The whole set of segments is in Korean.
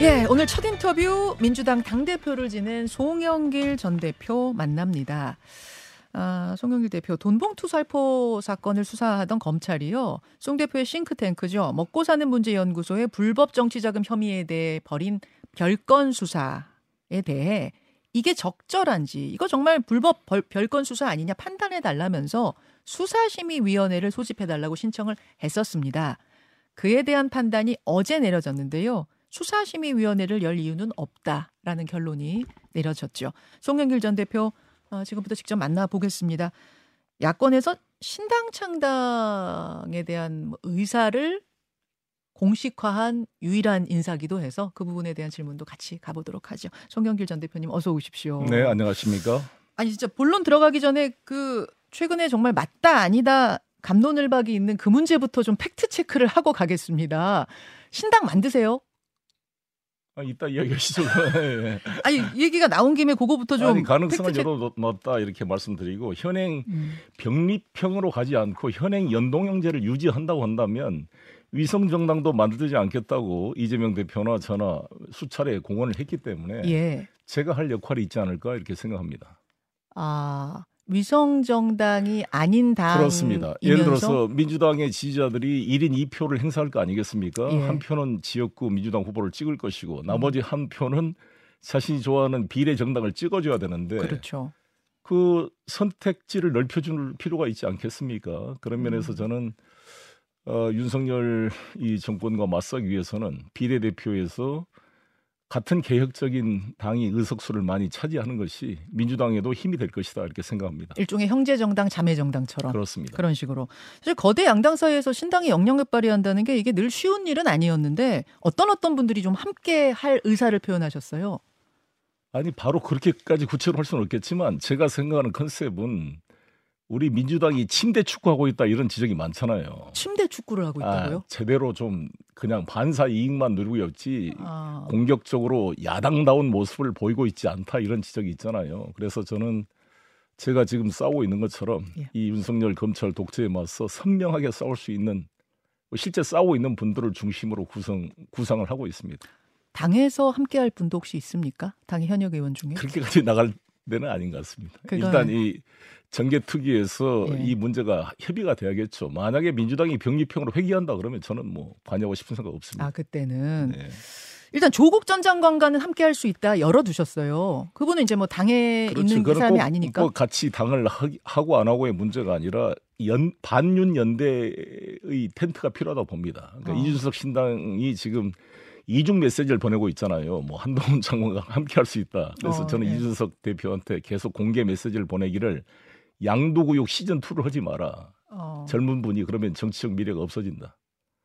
예, 오늘 첫 인터뷰 민주당 당대표를 지낸 송영길 전 대표 만납니다. 아, 송영길 대표 돈봉투 살포 사건을 수사하던 검찰이요. 송 대표의 싱크탱크죠. 먹고 사는 문제 연구소의 불법 정치 자금 혐의에 대해 벌인 별건 수사에 대해 이게 적절한지 이거 정말 불법 벌, 별건 수사 아니냐 판단해 달라면서 수사심의위원회를 소집해 달라고 신청을 했었습니다. 그에 대한 판단이 어제 내려졌는데요. 수사심의위원회를 열 이유는 없다라는 결론이 내려졌죠. 송영길 전 대표 어, 지금부터 직접 만나보겠습니다. 야권에서 신당 창당에 대한 뭐 의사를 공식화한 유일한 인사기도 해서 그 부분에 대한 질문도 같이 가보도록 하죠. 송영길 전 대표님 어서 오십시오. 네, 안녕하십니까? 아니 진짜 본론 들어가기 전에 그 최근에 정말 맞다 아니다 감론을박이 있는 그 문제부터 좀 팩트 체크를 하고 가겠습니다. 신당 만드세요? 아, 이따 이야기하시죠. 네. 아니 얘기가 나온 김에 그거부터 좀 아니, 팩트 여러 높다 이렇게 말씀드리고 현행 음. 병립형으로 가지 않고 현행 연동형제를 유지한다고 한다면 위성 정당도 만들지 않겠다고 이재명 대표나 저나 수차례 공언을 했기 때문에 예. 제가 할 역할이 있지 않을까 이렇게 생각합니다. 아 위성 정당이 아닌 당 그렇습니다. 예를 들어서 민주당의 지지자들이 1인 2표를 행사할 거 아니겠습니까? 예. 한 표는 지역구 민주당 후보를 찍을 것이고 나머지 한 표는 자신이 좋아하는 비례 정당을 찍어줘야 되는데 그렇죠. 그 선택지를 넓혀줄 필요가 있지 않겠습니까? 그런 음. 면에서 저는 어, 윤석열 이 정권과 맞서기 위해서는 비례대표에서 같은 개혁적인 당이 의석수를 많이 차지하는 것이 민주당에도 힘이 될 것이다 이렇게 생각합니다. 일종의 형제 정당, 자매 정당처럼 그렇습니다. 그런 식으로 사실 거대 양당 사이에서 신당이 영향력 발휘한다는 게 이게 늘 쉬운 일은 아니었는데 어떤 어떤 분들이 좀 함께 할 의사를 표현하셨어요. 아니 바로 그렇게까지 구체로 할 수는 없겠지만 제가 생각하는 컨셉은 우리 민주당이 침대 축구하고 있다 이런 지적이 많잖아요. 침대 축구를 하고 있다고요? 아, 제대로 좀 그냥 반사 이익만 누리고 있지 아, 공격적으로 야당다운 모습을 보이고 있지 않다 이런 지적이 있잖아요. 그래서 저는 제가 지금 싸우고 있는 것처럼 예. 이 윤석열 검찰 독재에 맞서 선명하게 싸울 수 있는 뭐 실제 싸우고 있는 분들을 중심으로 구성 구상을 하고 있습니다. 당에서 함께 할 분도 혹시 있습니까? 당의 현역 의원 중에? 그렇게까지 나갈 데는 아닌 것 같습니다. 그건- 일단 이 정계 특위에서 예. 이 문제가 협의가 돼야겠죠. 만약에 민주당이 병립형으로 회귀한다 그러면 저는 뭐 관여하고 싶은 생각 없습니다. 아 그때는 네. 일단 조국 전 장관과는 함께 할 수 있다 열어두셨어요. 그분은 이제 뭐 당에 그렇지. 있는 그건 사람이 꼭 아니니까. 뭐 같이 당을 하- 하고 안 하고의 문제가 아니라 연, 반윤 연대의 텐트가 필요하다고 봅니다. 그러니까 어. 이준석 신당이 지금 이중 메시지를 보내고 있잖아요. 뭐 한동훈 장관과 함께 할 수 있다. 그래서 어, 저는 네. 이준석 대표한테 계속 공개 메시지를 보내기를 양도구육 시즌 2를 하지 마라. 어. 젊은 분이 그러면 정치적 미래가 없어진다.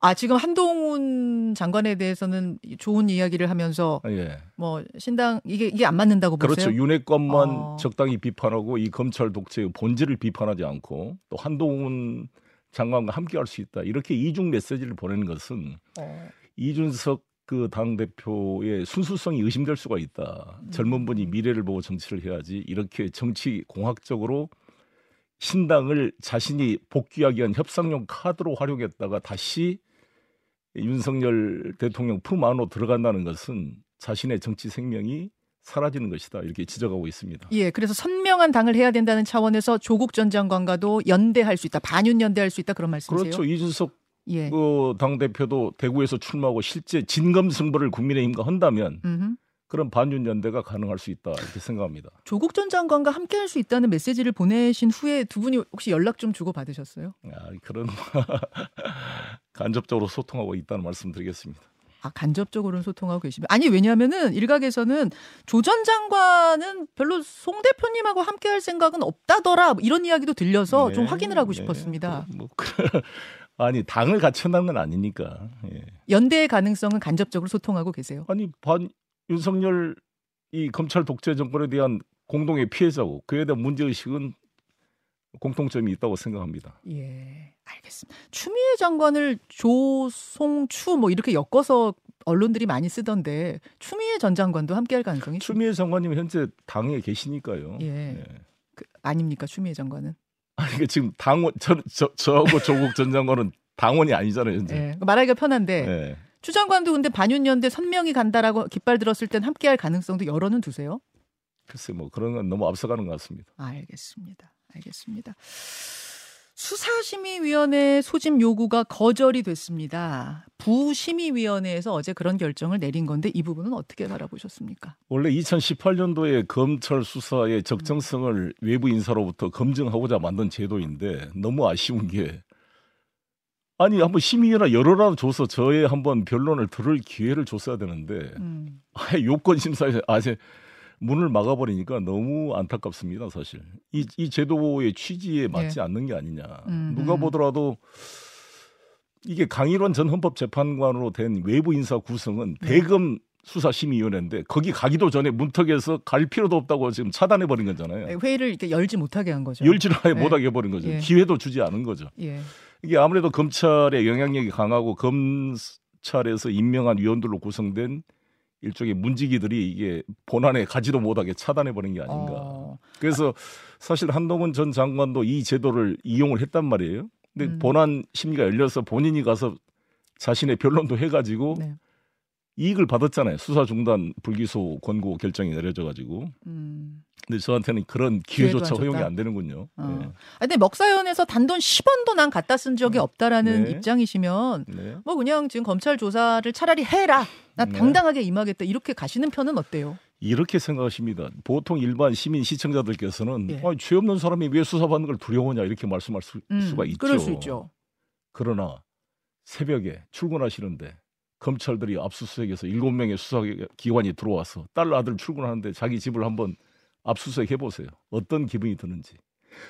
아 지금 한동훈 장관에 대해서는 좋은 이야기를 하면서 아, 예. 뭐 신당 이게 이게 안 맞는다고 보세요? 그렇죠. 윤핵관만 어. 적당히 비판하고 이 검찰 독재의 본질을 비판하지 않고 또 한동훈 장관과 함께 할 수 있다. 이렇게 이중 메시지를 보내는 것은 어. 이준석 그 당 대표의 순수성이 의심될 수가 있다. 음. 젊은 분이 미래를 보고 정치를 해야지. 이렇게 정치 공학적으로 신당을 자신이 복귀하기 위한 협상용 카드로 활용했다가 다시 윤석열 대통령 품 안으로 들어간다는 것은 자신의 정치 생명이 사라지는 것이다. 이렇게 지적하고 있습니다. 예, 그래서 선명한 당을 해야 된다는 차원에서 조국 전 장관과도 연대할 수 있다, 반윤 연대할 수 있다 그런 말씀이세요? 그렇죠. 이준석 예. 그당 대표도 대구에서 출마하고 실제 진검 승부를 국민의힘과 한다면 음흠. 그런 반윤 연대가 가능할 수 있다 이렇게 생각합니다. 조국 전 장관과 함께 할 수 있다는 메시지를 보내신 후에 두 분이 혹시 연락 좀 주고 받으셨어요? 아, 그런 간접적으로 소통하고 있다는 말씀드리겠습니다. 아 간접적으로는 소통하고 계시면 아니 왜냐하면은 일각에서는 조 전 장관은 별로 송 대표님하고 함께할 생각은 없다더라 뭐 이런 이야기도 들려서 좀 네, 확인을 하고 네. 싶었습니다. 그, 뭐, 그, 아니 당을 같이 한다는 건 아니니까. 예. 연대의 가능성은 간접적으로 소통하고 계세요. 아니 반 윤석열 이 검찰 독재 정권에 대한 공동의 피해자고 그에 대한 문제 의식은 공통점이 있다고 생각합니다. 예, 알겠습니다. 추미애 장관을 조송추 뭐 이렇게 엮어서 언론들이 많이 쓰던데 추미애 전 장관도 함께할 가능성이 있- 추미애 장관님 현재 당에 계시니까요. 예. 그, 아닙니까 추미애 장관은? 아니 그 지금 당원 저, 저 저하고 조국 전 장관은 당원이 아니잖아요 현재. 예, 말하기가 편한데 예. 추 장관도 근데 반윤연대 선명히 간다라고 깃발 들었을 땐 함께할 가능성도 열어는 두세요. 글쎄 뭐 그런 건 너무 앞서가는 것 같습니다. 알겠습니다. 알겠습니다. 수사심의위원회 소집 요구가 거절이 됐습니다. 부심의위원회에서 어제 그런 결정을 내린 건데 이 부분은 어떻게 바라보셨습니까? 원래 2018년도에 검찰 수사의 적정성을 외부 인사로부터 검증하고자 만든 제도인데 너무 아쉬운 게 아니 한번 심의위나 열어라 줘서 저의 한번 변론을 들을 기회를 줬어야 되는데 음. 아예 요건 심사에 아예 문을 막아버리니까 너무 안타깝습니다, 사실. 이, 이 제도의 취지에 맞지 예. 않는 게 아니냐. 음, 누가 음. 보더라도 이게 강일원 전 헌법재판관으로 된 외부 인사 구성은 네. 대검 수사심의위원회인데 거기 가기도 전에 문턱에서 갈 필요도 없다고 지금 차단해 버린 거잖아요. 회의를 이렇게 열지 못하게 한 거죠. 열지를 아예 네. 못하게 해버린 거죠. 예. 기회도 주지 않은 거죠. 예. 이게 아무래도 검찰의 영향력이 강하고 검찰에서 임명한 위원들로 구성된 일종의 문지기들이 이게 본안에 가지도 못하게 차단해 버린 게 아닌가. 어. 그래서 사실 한동훈 전 장관도 이 제도를 이용을 했단 말이에요. 근데 음. 본안 심리가 열려서 본인이 가서 자신의 변론도 해가지고 네. 이익을 받았잖아요. 수사 중단 불기소 권고 결정이 내려져 가지고. 음. 근데 저한테는 그런 기회조차 안 허용이? 안 되는군요. 어. 네. 아, 근데 먹사연에서 단돈 10원도 난 갖다 쓴 적이 없다라는 네. 입장이시면 네. 뭐 그냥 지금 검찰 조사를 차라리 해라. 나 네. 당당하게 임하겠다. 이렇게 가시는 편은 어때요? 이렇게 생각하십니다. 보통 일반 시민 시청자들께서는 예. 아니, 죄 없는 사람이 왜 수사받는 걸 두려워하냐 이렇게 말씀할 수, 음, 수가 있죠. 그럴 수 있죠. 그러나 새벽에 출근하시는데 검찰들이 압수수색해서 일곱 명의 수사기관이 들어와서 딸 아들 출근하는데 자기 집을 한번 압수수색 해보세요. 어떤 기분이 드는지.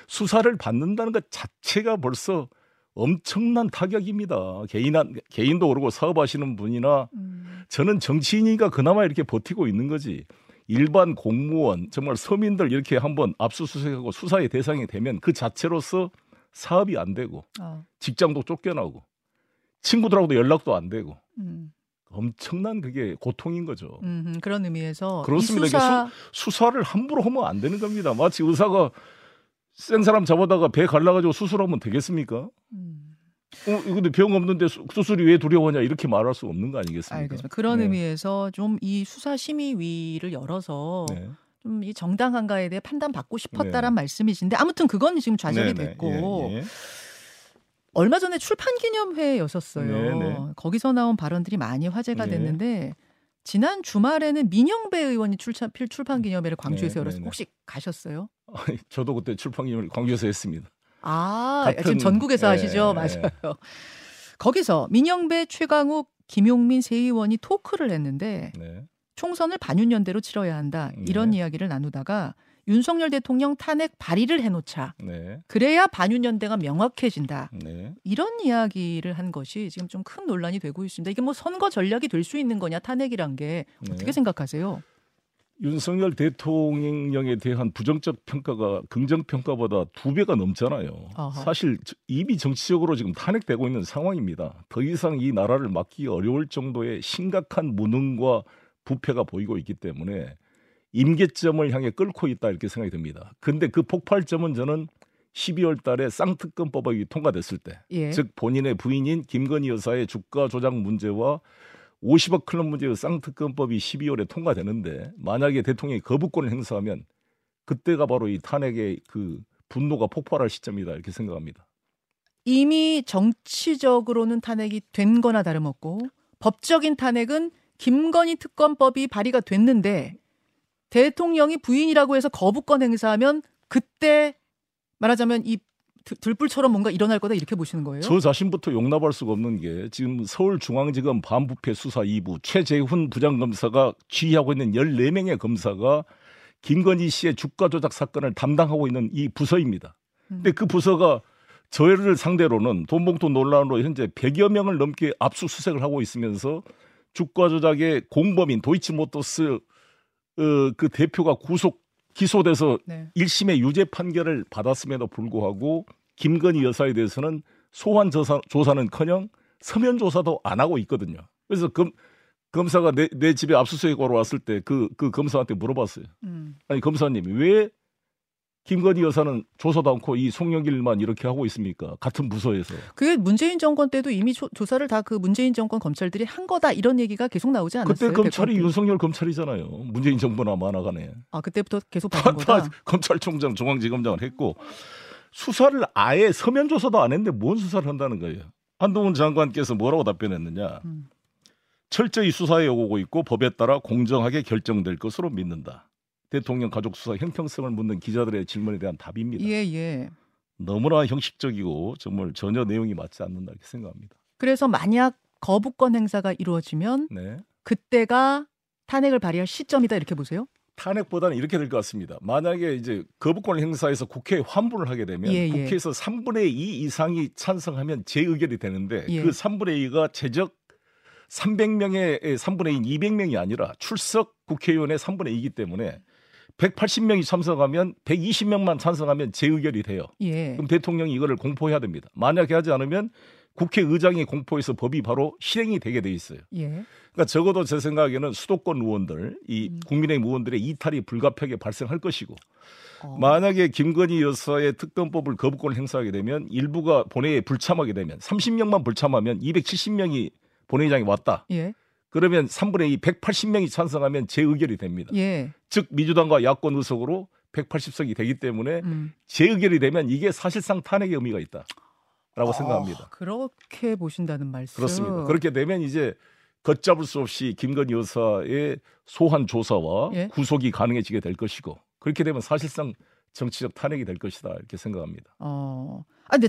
수사를 받는다는 것 자체가 벌써 엄청난 타격입니다. 개인, 개인도 그러고 사업하시는 분이나 음. 저는 정치인이니까 그나마 이렇게 버티고 있는 거지. 일반 공무원, 정말 서민들 이렇게 한번 압수수색하고 수사의 대상이 되면 그 자체로서 사업이 안 되고 아, 직장도 쫓겨나고 친구들하고도 연락도 안 되고 음, 엄청난 그게 고통인 거죠. 음, 그런 의미에서 그렇습니다. 이 수사 수 사를 함부로 하면 안 되는 겁니다. 마치 의사가 센 사람 잡아다가 배 갈라가지고 수술하면 되겠습니까? 음, 어, 근데 병 없는데 수- 수술이 왜 두려워하냐 이렇게 말할 수 없는 거 아니겠습니까? 알겠습니다. 그런 네. 의미에서 좀 이 수사 심의위를 열어서 네. 좀이 정당한가에 대해 판단 받고 싶었다란 네. 말씀이신데 아무튼 그건 지금 좌절이 네, 네. 됐고 예, 예. 얼마 전에 출판 기념회였었어요. 네, 네. 거기서 나온 발언들이 많이 화제가 네. 됐는데 지난 주말에는 민영배 의원이 출판, 필- 출판 기념회를 광주에서 네, 열었어요. 네, 네. 혹시 가셨어요? 아니, 저도 그때 출판 기념을 광주에서 했습니다. 아, 같은- 지금 전국에서 네, 하시죠? 네. 맞아요. 거기서 민영배, 최강욱, 김용민 세 의원이 토크를 했는데 네. 총선을 반윤연대로 치러야 한다. 이런 네. 이야기를 나누다가 윤석열 대통령 탄핵 발의를 해놓자. 네. 그래야 반윤연대가 명확해진다. 네. 이런 이야기를 한 것이 지금 좀 큰 논란이 되고 있습니다. 이게 뭐 선거 전략이 될 수 있는 거냐 탄핵이란 게 어떻게 네. 생각하세요? 윤석열 대통령에 대한 부정적 평가가 긍정 평가보다 두 배가 넘잖아요. 아하. 사실 저- 이미 정치적으로 지금 탄핵되고 있는 상황입니다. 더 이상 이 나라를 맡기 어려울 정도의 심각한 무능과 부패가 보이고 있기 때문에 임계점을 향해 끌고 있다 이렇게 생각이 듭니다. 근데 그 폭발점은 저는 12월 달에 쌍특검 법이 통과됐을 때, 예. 즉 본인의 부인인 김건희 여사의 주가 조작 문제와 50억 클럽 문제의 쌍특검법이 12월에 통과되는데 만약에 대통령이 거부권을 행사하면 그때가 바로 이 탄핵의 그 분노가 폭발할 시점이다 이렇게 생각합니다. 이미 정치적으로는 탄핵이 된 거나 다름없고 법적인 탄핵은 김건희 특검법이 발의가 됐는데 대통령이 부인이라고 해서 거부권 행사하면 그때 말하자면 이 들- 들불처럼 뭔가 일어날 거다 이렇게 보시는 거예요? 저 자신부터 용납할 수가 없는 게 지금 서울중앙지검 반부패 수사 2부 최재훈 부장검사가 지휘하고 있는 14명의 검사가 김건희 씨의 주가 조작 사건을 담당하고 있는 이 부서입니다. 근데 그 부서가 저희를 상대로는 돈봉투 논란으로 현재 100여 명을 넘게 압수수색을 하고 있으면서 주가 조작의 공범인 도이치모터스 어, 그 대표가 구속 기소돼서 네. 1심의 유죄 판결을 받았음에도 불구하고 김건희 여사에 대해서는 소환 조사, 조사는커녕 서면 조사도 안 하고 있거든요. 그래서 검, 검사가 내, 내 집에 압수수색하러 왔을 때그그 검사한테 물어봤어요. 음. 아니 검사님 왜 김건희 여사는 조사도 않고 이 송영길만 이렇게 하고 있습니까? 같은 부서에서. 그게 문재인 정권 때도 이미 조, 사를 다 그 문재인 정권 검찰들이 한 거다 이런 얘기가 계속 나오지 않았어요? 그때 검찰이 윤석열 검찰이잖아요. 문재인 정부나 만화가네. 아 그때부터 계속 받은 거다. 검찰총장, 중앙지검장을 했고 수사를 아예 서면 조사도 안 했는데 뭔 수사를 한다는 거예요. 한동훈 장관께서 뭐라고 답변했느냐? 음. 철저히 수사해 오고 있고 법에 따라 공정하게 결정될 것으로 믿는다. 대통령 가족 수사 형평성을 묻는 기자들의 질문에 대한 답입니다. 예, 예. 너무나 형식적이고 정말 전혀 내용이 맞지 않는다 이렇게 생각합니다. 그래서 만약 거부권 행사가 이루어지면 네. 그때가 탄핵을 발의할 시점이다 이렇게 보세요? 탄핵보다는 이렇게 될 것 같습니다. 만약에 이제 거부권 행사에서 국회에 환불을 하게 되면 예, 예. 국회에서 3분의 2 이상이 찬성하면 재의결이 되는데 예. 그 3분의 2가 최적 300명의 3분의 2, 200명이 아니라 출석 국회의원의 3분의 2이기 때문에 180명이 참석하면 120명만 찬성하면 재의결이 돼요. 예. 그럼 대통령이 이거를 공포해야 됩니다. 만약에 하지 않으면 국회의장이 공포해서 법이 바로 실행이 되게 돼 있어요. 예. 그러니까 적어도 제 생각에는 수도권 의원들, 이 음. 국민의힘 의원들의 이탈이 불가피하게 발생할 것이고 어. 만약에 김건희 여사의 특검법을 거부권을 행사하게 되면 일부가 본회의에 불참하게 되면 30명만 불참하면 270명이 본회의장에 왔다. 예. 그러면 3분의 2 180명이 찬성하면 재의결이 됩니다. 예. 즉 민주당과 야권 의석으로 180석이 되기 때문에 음. 재의결이 되면 이게 사실상 탄핵의 의미가 있다라고 어, 생각합니다. 그렇게 보신다는 말씀. 그렇습니다. 그렇게 되면 이제 걷잡을 수 없이 김건희 여사의 소환 조사와 예? 구속이 가능해지게 될 것이고 그렇게 되면 사실상 정치적 탄핵이 될 것이다 이렇게 생각합니다. 어. 아 근데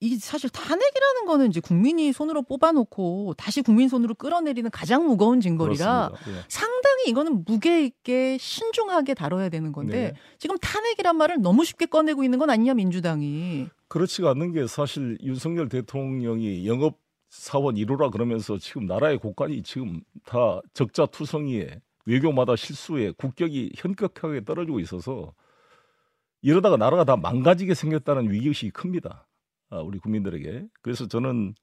이 사실 탄핵이라는 거는 이제 국민이 손으로 뽑아놓고 다시 국민 손으로 끌어내리는 가장 무거운 증거리라 예. 상당히 이거는 무게 있게 신중하게 다뤄야 되는 건데 네. 지금 탄핵이란 말을 너무 쉽게 꺼내고 있는 건 아니냐 민주당이 그렇지가 않는 게 사실 윤석열 대통령이 영업 사원 1호라 그러면서 지금 나라의 국간이 지금 다 적자 투성이에 외교마다 실수에 국격이 현격하게 떨어지고 있어서 이러다가 나라가 다 망가지게 생겼다는 위기의식이 큽니다. 아, 우리 국민들에게. 그래서 저는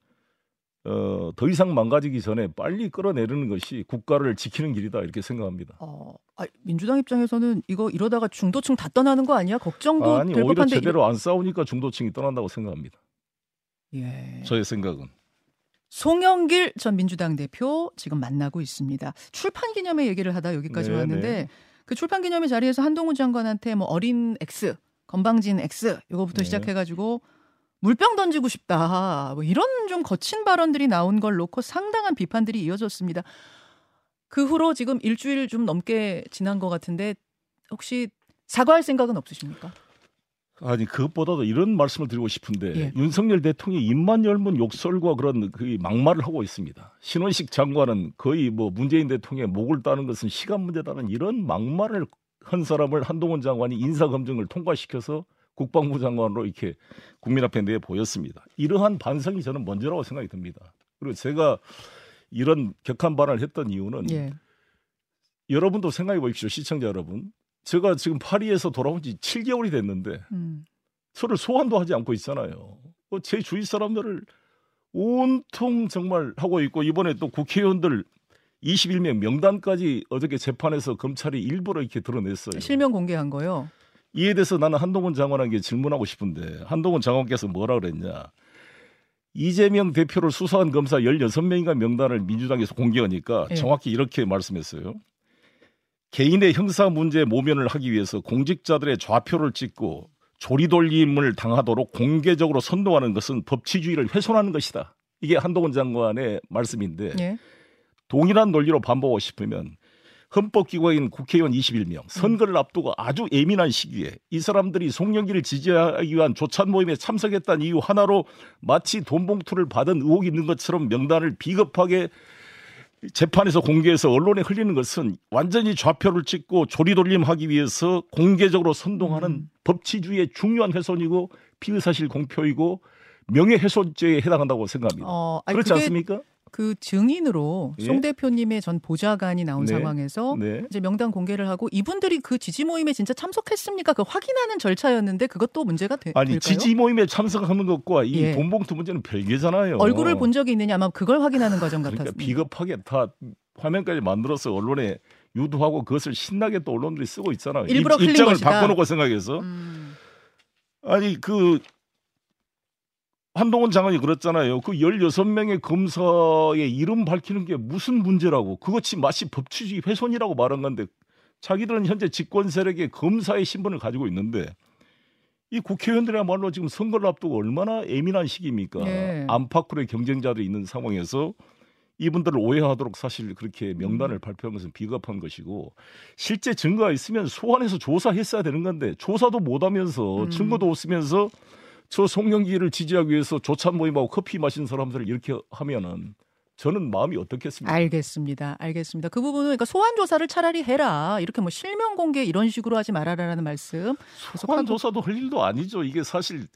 어, 더 이상 망가지기 전에 빨리 끌어내리는 것이 국가를 지키는 길이다 이렇게 생각합니다. 어, 아, 민주당 입장에서는 이거 이러다가 중도층 다 떠나는 거 아니야? 걱정도 아니, 될 오히려 법한데 제대로 안 싸우니까 중도층이 떠난다고 생각합니다. 예. 저의 생각은. 송영길 전 민주당 대표 지금 만나고 있습니다. 출판 기념회 얘기를 하다 여기까지 네, 왔는데 네. 그 출판 기념회 자리에서 한동훈 장관한테 뭐 어린 X, 건방진 X 이거부터 네. 시작해가지고 물병 던지고 싶다. 뭐 이런 좀 거친 발언들이 나온 걸 놓고 상당한 비판들이 이어졌습니다. 그 후로 지금 일주일 좀 넘게 지난 것 같은데 혹시 사과할 생각은 없으십니까? 아니 그것보다도 이런 말씀을 드리고 싶은데 예. 윤석열 대통령이 입만 열면 욕설과 그런 그 막말을 하고 있습니다. 신원식 장관은 거의 뭐 문재인 대통령의 목을 따는 것은 시간 문제다는 이런 막말을 한 사람을 한동훈 장관이 인사 검증을 통과시켜서 국방부 장관으로 이렇게 국민 앞에 내 보였습니다. 이러한 반성이 저는 먼저라고 생각이 듭니다. 그리고 제가 이런 격한 발언을 했던 이유는 예. 여러분도 생각해 보십시오. 시청자 여러분. 제가 지금 파리에서 돌아온 지 7개월이 됐는데 음. 저를 소환도 하지 않고 있잖아요. 뭐제 주위 사람들을 온통 정말 하고 있고 이번에 또 국회의원들 21명 명단까지 어저께 재판에서 검찰이 일부러 이렇게 드러냈어요. 실명 공개한 거요? 이에 대해서 나는 한동훈 장관에게 질문하고 싶은데 한동훈 장관께서 뭐라 그랬냐. 이재명 대표를 수사한 검사 16명인가 명단을 민주당에서 공개하니까 예. 정확히 이렇게 말씀했어요. 개인의 형사 문제 모면을 하기 위해서 공직자들의 좌표를 찍고 조리돌림을 당하도록 공개적으로 선동하는 것은 법치주의를 훼손하는 것이다. 이게 한동훈 장관의 말씀인데 예. 동일한 논리로 반복하고 싶으면 헌법기관인 국회의원 21명 선거를 앞두고 아주 예민한 시기에 이 사람들이 송영기를 지지하기 위한 조찬 모임에 참석했다는 이유 하나로 마치 돈 봉투를 받은 의혹이 있는 것처럼 명단을 비겁하게 재판에서 공개해서 언론에 흘리는 것은 완전히 좌표를 찍고 조리돌림하기 위해서 공개적으로 선동하는 음. 법치주의의 중요한 훼손이고 피의사실 공표이고 명예훼손죄에 해당한다고 생각합니다. 어, 아니, 그렇지 않습니까? 그 증인으로 예? 송 대표님의 전 보좌관이 나온 네. 상황에서 네. 이제 명단 공개를 하고 이분들이 그 지지 모임에 진짜 참석했습니까? 그 확인하는 절차였는데 그것도 문제가 되, 아니, 될까요? 지지 모임에 참석하는 것과 이 예. 돈봉투 문제는 별개잖아요. 얼굴을 본 적이 있느냐 아마 그걸 확인하는 과정 그러니까 같았습니다. 비겁하게 다 화면까지 만들어서 언론에 유도하고 그것을 신나게 또 언론들이 쓰고 있잖아요. 일부러 입, 장을 것이다. 바꿔놓고 생각해서 음. 아니 그 한동훈 장관이 그랬잖아요. 그 16명의 검사의 이름 밝히는 게 무슨 문제라고. 그것이 마치 법치주의 훼손이라고 말한 건데 자기들은 현재 집권 세력의 검사의 신분을 가지고 있는데 이 국회의원들이야말로 지금 선거를 앞두고 얼마나 예민한 시기입니까? 네. 안팎으로의 경쟁자들이 있는 상황에서 이분들을 오해하도록 사실 그렇게 명단을 발표한 것은 비겁한 것이고 실제 증거가 있으면 소환해서 조사했어야 되는 건데 조사도 못하면서 음. 증거도 없으면서 저 송영기를 지지하기 위해서 조찬 모임하고 커피 마신 사람들을 이렇게 하면은 저는 마음이 어떻겠습니까? 알겠습니다. 알겠습니다. 그 부분은 그러니까 소환 조사를 차라리 해라. 이렇게 뭐 실명 공개 이런 식으로 하지 말아라라는 말씀. 소환 조사도 할 일도 아니죠. 이게 사실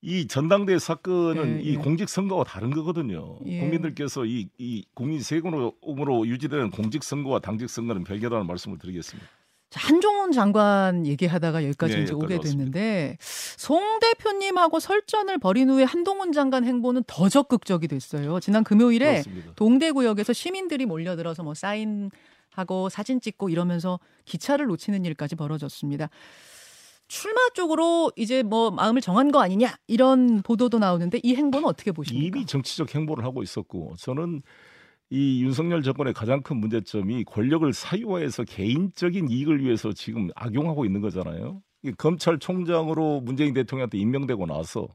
이 전당대회 사건은 예, 이 예. 공직선거와 다른 거거든요. 예. 국민들께서 이, 이 국민 세금으로 유지되는 공직선거와 당직선거는 별개라는 말씀을 드리겠습니다. 자, 한종훈 장관 얘기하다가 여기까지 예, 이제 오게 여기까지 됐는데 송 대표님하고 설전을 벌인 후에 한동훈 장관 행보는 더 적극적이 됐어요. 지난 금요일에 그렇습니다. 동대구역에서 시민들이 몰려들어서 뭐 사인 하고 사진 찍고 이러면서 기차를 놓치는 일까지 벌어졌습니다. 출마 쪽으로 이제 뭐 마음을 정한 거 아니냐 이런 보도도 나오는데 이 행보는 어떻게 보십니까? 이미 정치적 행보를 하고 있었고 저는 이 윤석열 정권의 가장 큰 문제점이 권력을 사유화해서 개인적인 이익을 위해서 지금 악용하고 있는 거잖아요. 이 검찰총장으로 문재인 대통령한테 임명되고 나서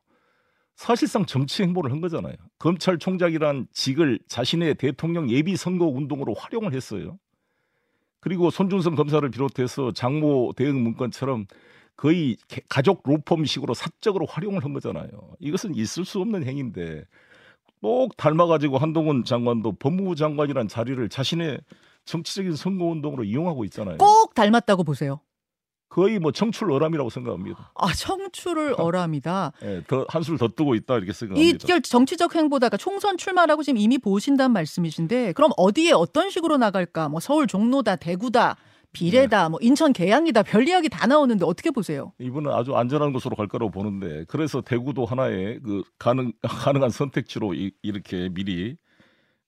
사실상 정치 행보를 한 거잖아요. 검찰총장이란 직을 자신의 대통령 예비 선거 운동으로 활용을 했어요. 그리고 손준성 검사를 비롯해서 장모 대응 문건처럼 거의 개- 가족 로펌식으로 사적으로 활용을 한 거잖아요. 이것은 있을 수 없는 행위인데 꼭 닮아가지고 한동훈 장관도 법무부 장관이란 자리를 자신의 정치적인 선거 운동으로 이용하고 있잖아요. 꼭 닮았다고 보세요. 거의 뭐 청출 어람이라고 생각합니다. 아 청출을 어람이다. 예, 더 한술 더 뜨고 있다 이렇게 이 생각합니다. 결- 정치적 행보다가 총선 출마라고 지금 이미 보신다는 말씀이신데 그럼 어디에 어떤 식으로 나갈까? 뭐 서울 종로다, 대구다, 비례다, 뭐 인천 계양이다 별 이야기 다 나오는데 어떻게 보세요? 이분은 아주 안전한 곳으로 갈 거라고 보는데 그래서 대구도 하나의 그 가능 가능한 선택지로 이, 렇게 미리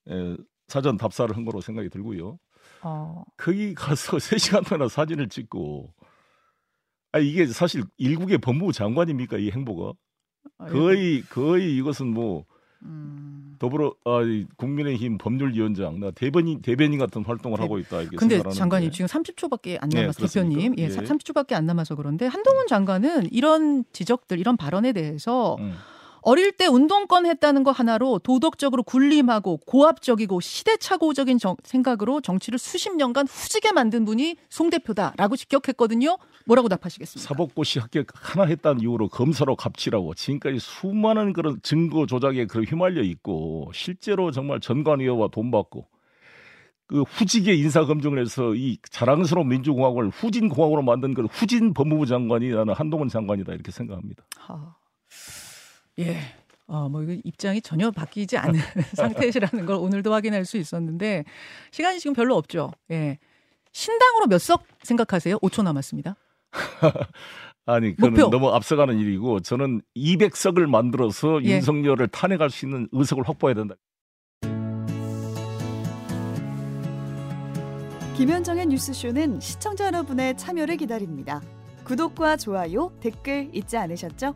에, 사전 답사를 한 거로 생각이 들고요. 어, 거기 가서 3 시간 동안 사진을 찍고 아 이게 사실 일국의 법무부 장관입니까 이 행보가 거의 거의 이것은 뭐 음. 더불어 아, 이 국민의힘 법률위원장 나 대변인 대변인 같은 활동을 대- 하고 있다 이렇게 근데 장관님 지금 30초밖에 안 네, 남았어요. 그렇습니까? 대표님. 예, 예. 30초밖에 안 남아서 그런데 한동훈 장관은 이런 지적들, 이런 발언에 대해서 음. 어릴 때 운동권 했다는 거 하나로 도덕적으로 군림하고 고압적이고 시대착오적인 정- 생각으로 정치를 수십 년간 후지게 만든 분이 송 대표다라고 직격했거든요. 뭐라고 답하시겠습니까? 사법고시 합격 하나 했다는 이유로 검사로 갑치라고 지금까지 수많은 그런 증거 조작에 그 휘말려 있고 실제로 정말 전관위원과 돈 받고 그 후지게 인사 검증을 해서 이 자랑스러운 민주공화국을 후진 공화국으로 만든 그 후진 법무부 장관이 나는 한동훈 장관이다 이렇게 생각합니다. 하, 예. 어, 뭐, 이거 입장이 전혀 바뀌지 않은 상태시라는 걸 오늘도 확인할 수 있었는데, 시간이 지금 별로 없죠. 예. 신당으로 몇 석 생각하세요? 5초 남았습니다. 아니 그는 목표. 너무 앞서가는 일이고 저는 200석을 만들어서 예. 윤석열을 탄핵할 수 있는 의석을 확보해야 된다. 김현정의 뉴스쇼는 시청자 여러분의 참여를 기다립니다. 구독과 좋아요, 댓글 잊지 않으셨죠?